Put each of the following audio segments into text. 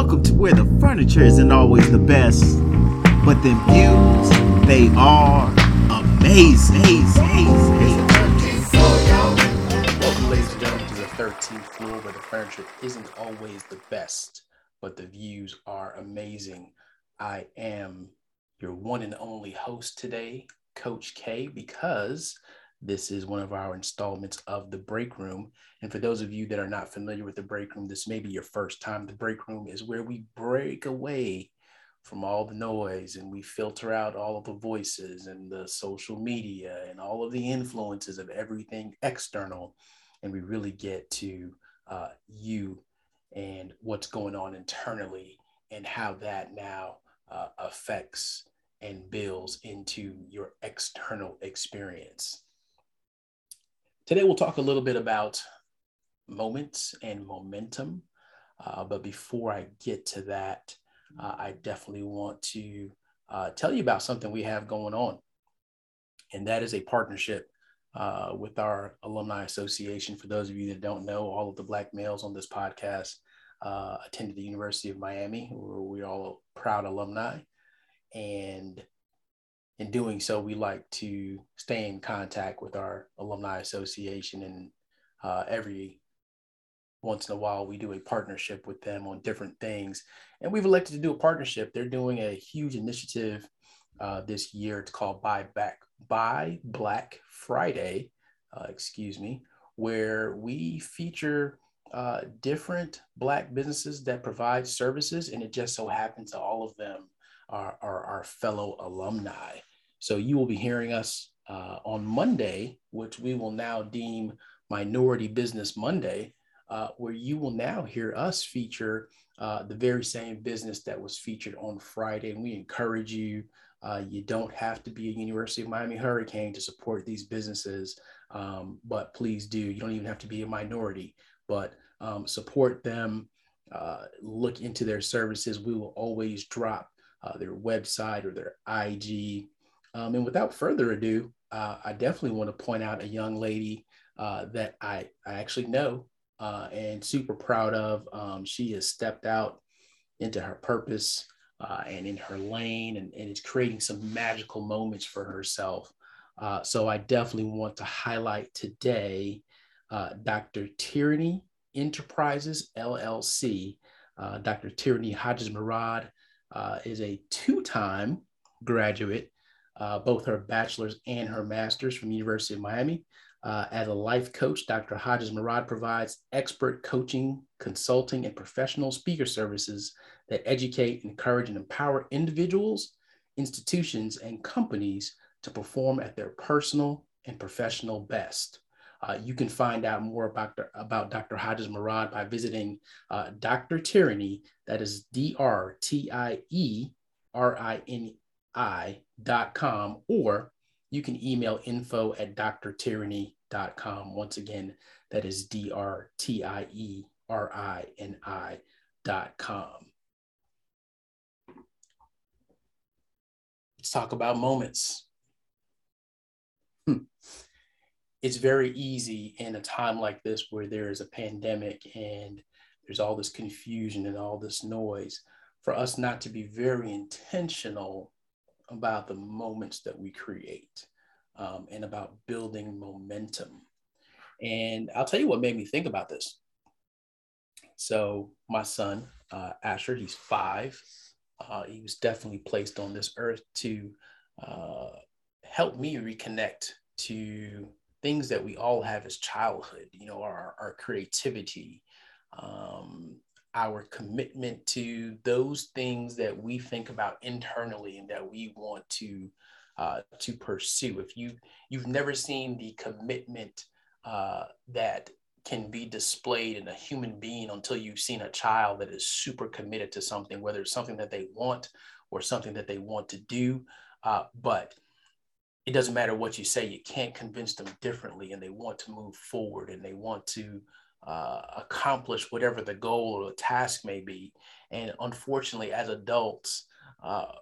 Welcome to where the furniture isn't always the best, but the views, they are amazing. Welcome, ladies and gentlemen, to the 13th floor where the furniture isn't always the best, but the views are amazing. I am your one and only host today, Coach K, because this is one of our installments of the break room. And for those of you that are not familiar with the break room, this may be your first time. The break room is where we break away from all the noise and we filter out all of the voices and the social media and all of the influences of everything external. And we really get to uh, you and what's going on internally and how that now uh, affects and builds into your external experience. Today, we'll talk a little bit about moments and momentum. Uh, but before I get to that, uh, I definitely want to uh, tell you about something we have going on. And that is a partnership uh, with our Alumni Association. For those of you that don't know, all of the Black males on this podcast uh, attended the University of Miami, where we're all proud alumni. And in doing so, we like to stay in contact with our alumni association, and uh, every once in a while we do a partnership with them on different things. And we've elected to do a partnership. They're doing a huge initiative uh, this year. It's called Buy Back Buy Black Friday, uh, excuse me, where we feature uh, different Black businesses that provide services, and it just so happens that all of them are, are our fellow alumni. So you will be hearing us uh, on Monday, which we will now deem Minority Business Monday, uh, where you will now hear us feature uh, the very same business that was featured on Friday. And we encourage you, uh, you don't have to be a University of Miami Hurricane to support these businesses, um, but please do. You don't even have to be a minority, but um, support them. Uh, look into their services. We will always drop uh, their website or their IG um, and without further ado, uh, I definitely want to point out a young lady uh, that I, I actually know uh, and super proud of. Um, she has stepped out into her purpose uh, and in her lane and, and is creating some magical moments for herself. Uh, so I definitely want to highlight today uh, Dr. Tierini Enterprises LLC. Dr. Tierini Hodges Murad is a two time graduate uh, both her bachelor's and her master's from University of Miami. Uh, as a life coach, Dr. Hodges Murad provides expert coaching, consulting, and professional speaker services that educate, encourage, and empower individuals, institutions, and companies to perform at their personal and professional best. Uh, you can find out more about, about Dr. Hodges Murad by visiting uh, Dr. Tierini, that is D R T I E R I N i.com, or you can email info at drtierini.com. Once again, that is D R T I E R I N I dot com. Let's talk about moments. Hmm. It's very easy in a time like this where there is a pandemic and there's all this confusion and all this noise for us not to be very intentional about the moments that we create um, and about building momentum. And I'll tell you what made me think about this. So, my son, uh, Asher, he's five. Uh, he was definitely placed on this earth to uh, help me reconnect to things that we all have as childhood, you know, our, our creativity, um, our commitment to those things that we think about internally and that we want to uh, to pursue. If you you've never seen the commitment uh, that can be displayed in a human being until you've seen a child that is super committed to something, whether it's something that they want or something that they want to do. Uh, but it doesn't matter what you say, you can't convince them differently, and they want to move forward and they want to uh, accomplish whatever the goal or the task may be. And unfortunately, as adults, uh,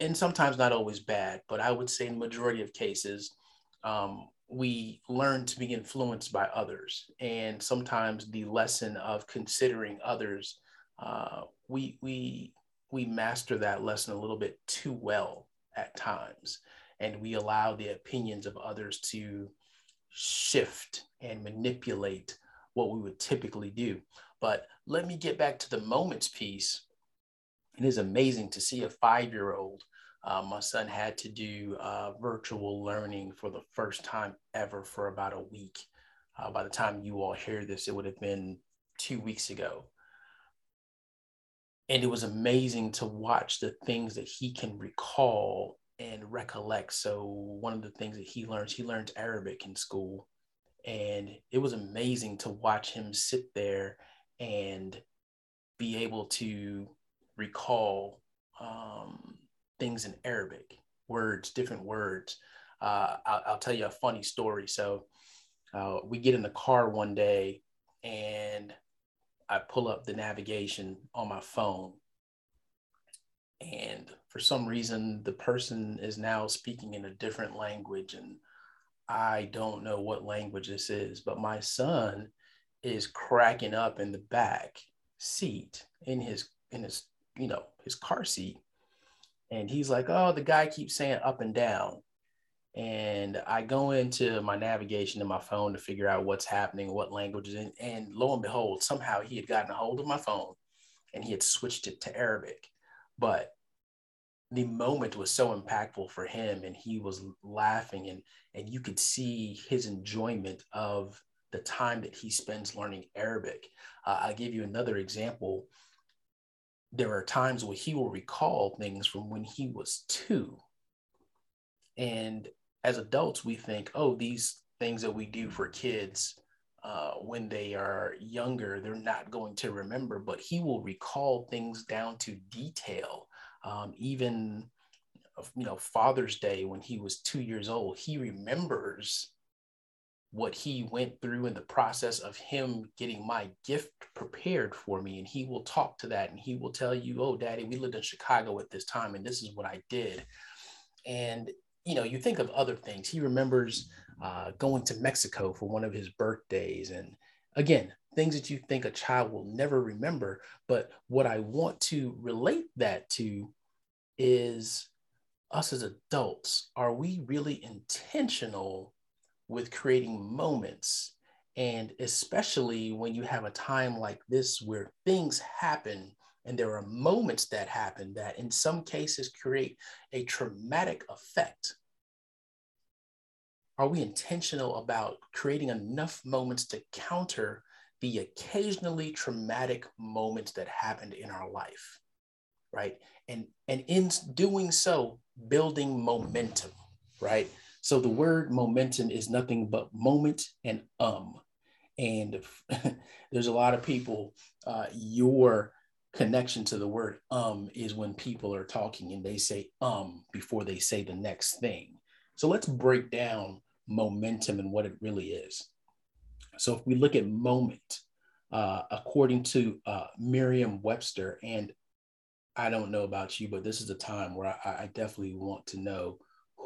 and sometimes not always bad, but I would say in the majority of cases, um, we learn to be influenced by others. And sometimes the lesson of considering others uh, we we we master that lesson a little bit too well at times, and we allow the opinions of others to shift and manipulate what we would typically do. But let me get back to the moments piece. It is amazing to see a five year old. Uh, my son had to do uh, virtual learning for the first time ever for about a week. Uh, by the time you all hear this, it would have been two weeks ago. And it was amazing to watch the things that he can recall and recollect. So, one of the things that he learns, he learned Arabic in school. And it was amazing to watch him sit there and be able to recall um, things in Arabic, words, different words. Uh, I'll, I'll, tell you a funny story. So uh, we get in the car one day and I pull up the navigation on my phone. And for some reason, the person is now speaking in a different language. And I don't know what language this is, but my son is cracking up in the back seat in his in his you know his car seat. And he's like oh the guy keeps saying up and down. And i go into my navigation in my phone to figure out what's happening what languages and, and lo and behold somehow he had gotten a hold of my phone and he had switched it to arabic. But the moment was so impactful for him and he was laughing and and you could see his enjoyment of the time that he spends learning Arabic. Uh, I'll give you another example. There are times where he will recall things from when he was two. And as adults, we think, oh, these things that we do for kids uh, when they are younger, they're not going to remember, but he will recall things down to detail. Um, even, you know, Father's Day when he was two years old, he remembers what he went through in the process of him getting my gift prepared for me. And he will talk to that and he will tell you, oh, daddy, we lived in Chicago at this time and this is what I did. And, you know, you think of other things. He remembers uh, going to Mexico for one of his birthdays. And again, things that you think a child will never remember. But what I want to relate that to is us as adults. Are we really intentional? with creating moments. And especially when you have a time like this where things happen and there are moments that happen that in some cases create a traumatic effect. Are we intentional about creating enough moments to counter the occasionally traumatic moments that happened in our life? Right. And, and in doing so, building momentum, right? So the word momentum is nothing but moment and um. And there's a lot of people, uh, your connection to the word um is when people are talking and they say um before they say the next thing. So let's break down momentum and what it really is. So if we look at moment, uh, according to uh, Merriam Webster, and I don't know about you, but this is a time where I, I definitely want to know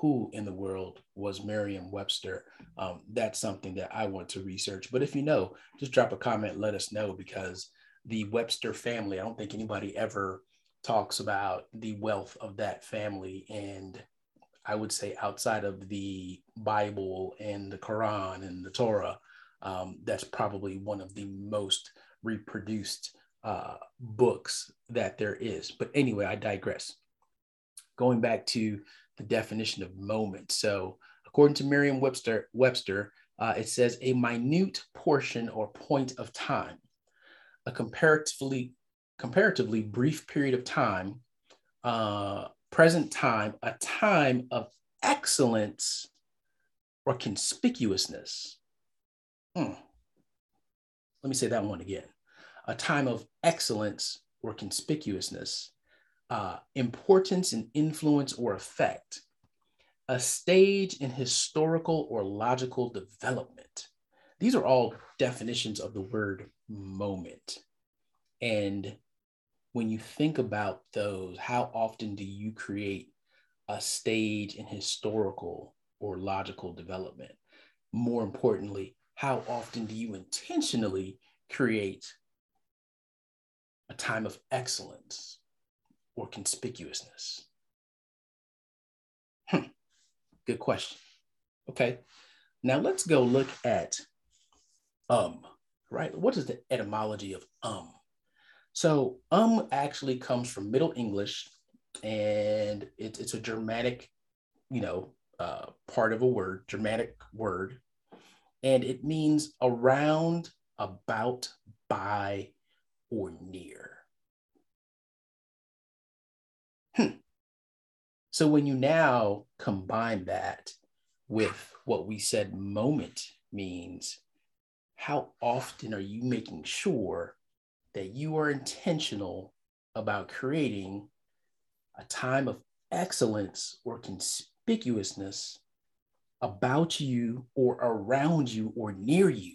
who in the world was Merriam Webster? Um, that's something that I want to research. But if you know, just drop a comment, let us know because the Webster family, I don't think anybody ever talks about the wealth of that family. And I would say outside of the Bible and the Quran and the Torah, um, that's probably one of the most reproduced uh, books that there is. But anyway, I digress. Going back to the definition of moment. So, according to Merriam Webster, Webster uh, it says a minute portion or point of time, a comparatively comparatively brief period of time, uh, present time, a time of excellence or conspicuousness. Hmm. Let me say that one again. A time of excellence or conspicuousness, uh, importance and influence or effect, a stage in historical or logical development. These are all definitions of the word moment. And when you think about those, how often do you create a stage in historical or logical development? More importantly, how often do you intentionally create a time of excellence or conspicuousness? Hmm. Good question. Okay. Now let's go look at um, right? What is the etymology of um? So um actually comes from Middle English and it, it's a Germanic, you know, uh, part of a word, Germanic word, and it means around, about, by, or near. Hmm. So when you now combine that with what we said moment means, how often are you making sure that you are intentional about creating a time of excellence or conspicuousness about you or around you or near you.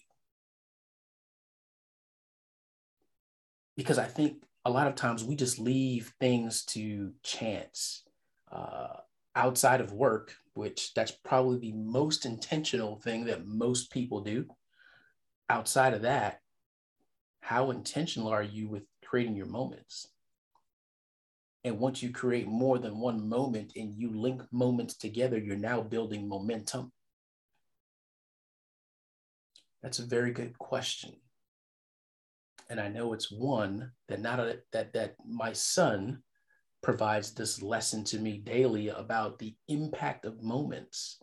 Because I think a lot of times we just leave things to chance uh, outside of work, which that's probably the most intentional thing that most people do. Outside of that, how intentional are you with creating your moments? And once you create more than one moment and you link moments together, you're now building momentum. That's a very good question. And I know it's one that not a, that that my son provides this lesson to me daily about the impact of moments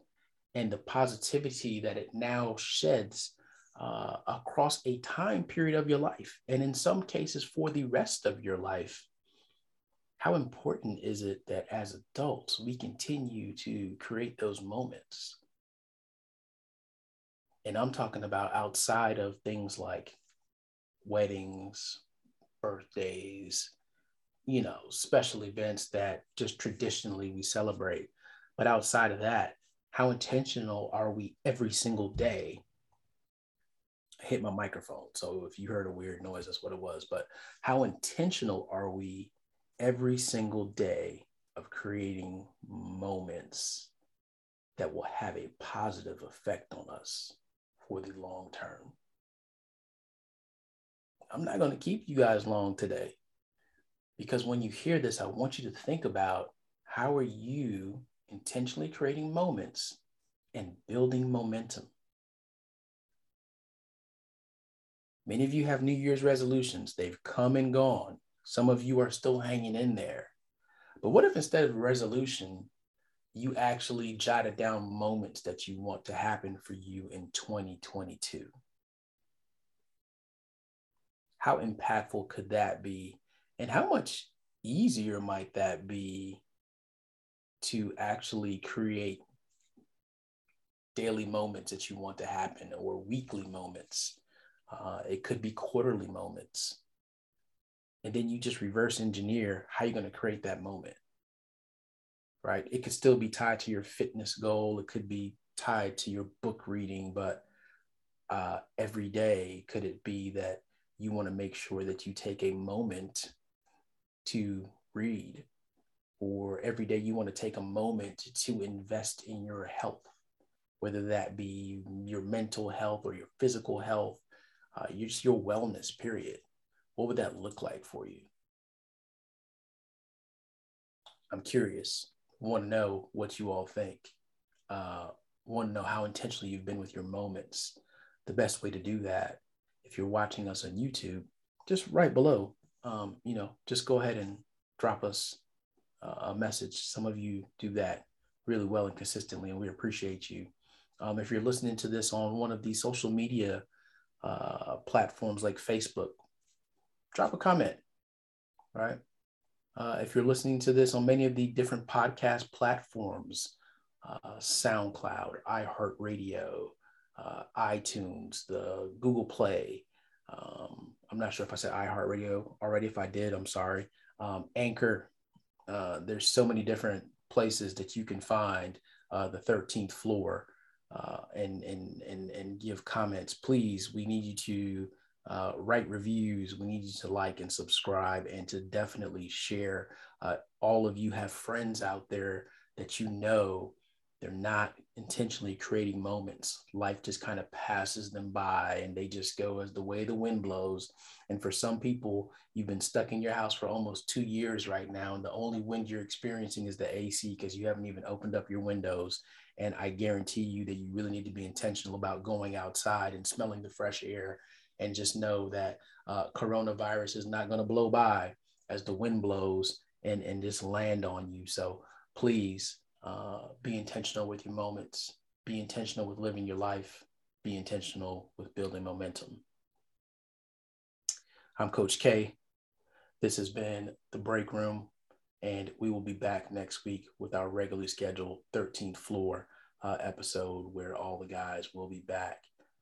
and the positivity that it now sheds uh, across a time period of your life, and in some cases for the rest of your life how important is it that as adults we continue to create those moments? And I'm talking about outside of things like weddings, birthdays, you know, special events that just traditionally we celebrate. But outside of that, how intentional are we every single day? I hit my microphone. So if you heard a weird noise, that's what it was. But how intentional are we every single day of creating moments that will have a positive effect on us for the long term. I'm not going to keep you guys long today because when you hear this, I want you to think about how are you intentionally creating moments and building momentum. Many of you have New Year's resolutions. They've come and gone. Some of you are still hanging in there. But what if instead of resolution, you actually jotted down moments that you want to happen for you in 2022? How impactful could that be? And how much easier might that be to actually create daily moments that you want to happen or weekly moments? Uh, it could be quarterly moments and then you just reverse engineer how you're going to create that moment right? It could still be tied to your fitness goal it could be tied to your book reading but uh, every day could it be that you want to make sure that you take a moment to read? Or every day you want to take a moment to invest in your health whether that be your mental health or your physical health uh, just your wellness period what would that look like for you? I'm curious. Want to know what you all think. Uh, want to know how intentional you've been with your moments. The best way to do that, if you're watching us on YouTube, just right below, um, you know, just go ahead and drop us uh, a message. Some of you do that really well and consistently, and we appreciate you. Um, if you're listening to this on one of these social media uh, platforms like Facebook, drop a comment, right? Uh, if you're listening to this on many of the different podcast platforms, uh, SoundCloud, iHeartRadio, uh, iTunes, the Google Play. Um, I'm not sure if I said iHeartRadio already. If I did, I'm sorry. Um, Anchor. Uh, there's so many different places that you can find uh, the 13th floor uh, and, and, and, and give comments. Please, we need you to uh, write reviews. We need you to like and subscribe and to definitely share. Uh, all of you have friends out there that you know they're not intentionally creating moments. Life just kind of passes them by and they just go as the way the wind blows. And for some people, you've been stuck in your house for almost two years right now. And the only wind you're experiencing is the AC because you haven't even opened up your windows. And I guarantee you that you really need to be intentional about going outside and smelling the fresh air and just know that uh, coronavirus is not going to blow by as the wind blows and, and just land on you. So please uh, be intentional with your moments, be intentional with living your life, be intentional with building momentum. I'm Coach K. This has been the break room, and we will be back next week with our regularly scheduled 13th floor uh, episode where all the guys will be back.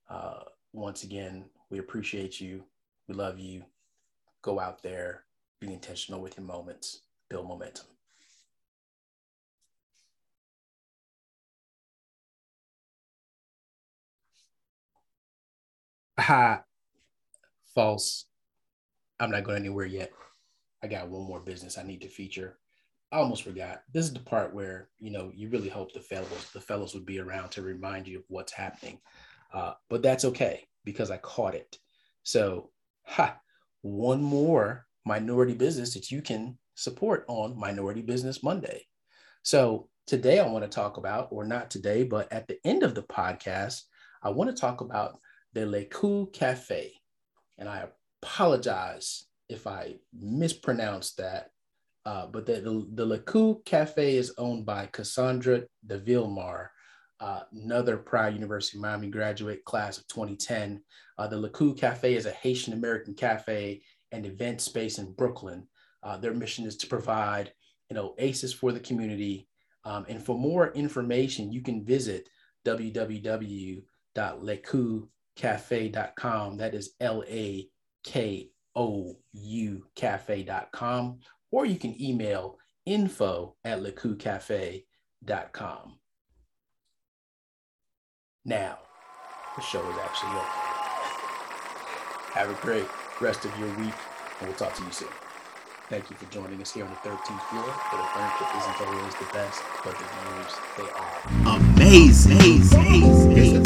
Uh, once again, we appreciate you. We love you. Go out there, be intentional with your moments, build momentum. Ha, false. I'm not going anywhere yet. I got one more business I need to feature. I almost forgot. This is the part where you know you really hope the fellows the fellows would be around to remind you of what's happening, uh, but that's okay because I caught it. So, ha, one more minority business that you can support on Minority Business Monday. So, today I want to talk about, or not today, but at the end of the podcast, I want to talk about the Lakou Cafe. And I apologize if I mispronounced that. Uh, but the, the, the Lakou Cafe is owned by Cassandra Davilmar, uh, another Pride University of Miami graduate class of 2010. Uh, the Coup Cafe is a Haitian American cafe and event space in Brooklyn. Uh, their mission is to provide an oasis for the community. Um, and for more information, you can visit www.lakoucafe.com. That is L A K O U cafe.com. Or you can email info at lakoucafe.com. Now, the show is actually over. Have a great rest of your week, and we'll talk to you soon. Thank you for joining us here on the 13th floor, where the furniture isn't always the best, but the views, they are amazing. amazing.